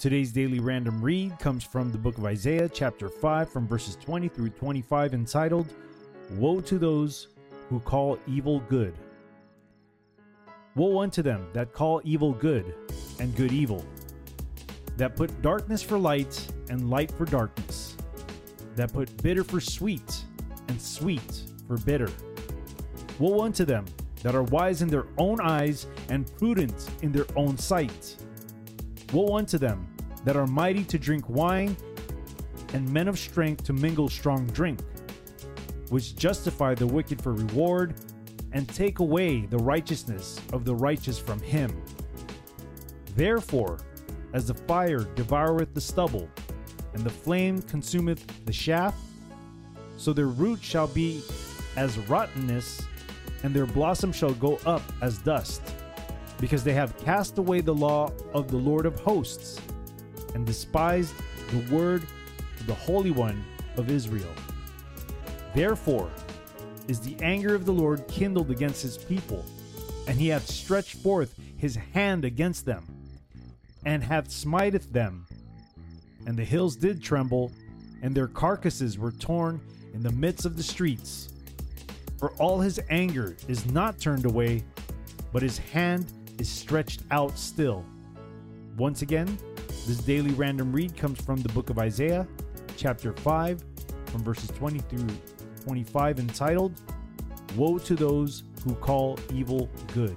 Today's daily random read comes from the book of Isaiah, chapter 5, from verses 20 through 25, entitled, Woe to those who call evil good. Woe unto them that call evil good, and good evil, that put darkness for light, and light for darkness, that put bitter for sweet, and sweet for bitter. Woe unto them that are wise in their own eyes, and prudent in their own sight. Woe unto them that are mighty to drink wine, and men of strength to mingle strong drink, which justify the wicked for reward, and take away the righteousness of the righteous from him. Therefore, as the fire devoureth the stubble, and the flame consumeth the shaft, so their root shall be as rottenness, and their blossom shall go up as dust, because they have cast away the law of the Lord of hosts, and despised the word of the Holy One of Israel. Therefore is the anger of the Lord kindled against his people, and he hath stretched forth his hand against them, and hath smiteth them. And the hills did tremble, and their carcasses were torn in the midst of the streets. For all his anger is not turned away, but his hand is stretched out still. Once again, this daily random read comes from the book of Isaiah, chapter 5, from verses 20 through 25, entitled, Woe to those who call evil good.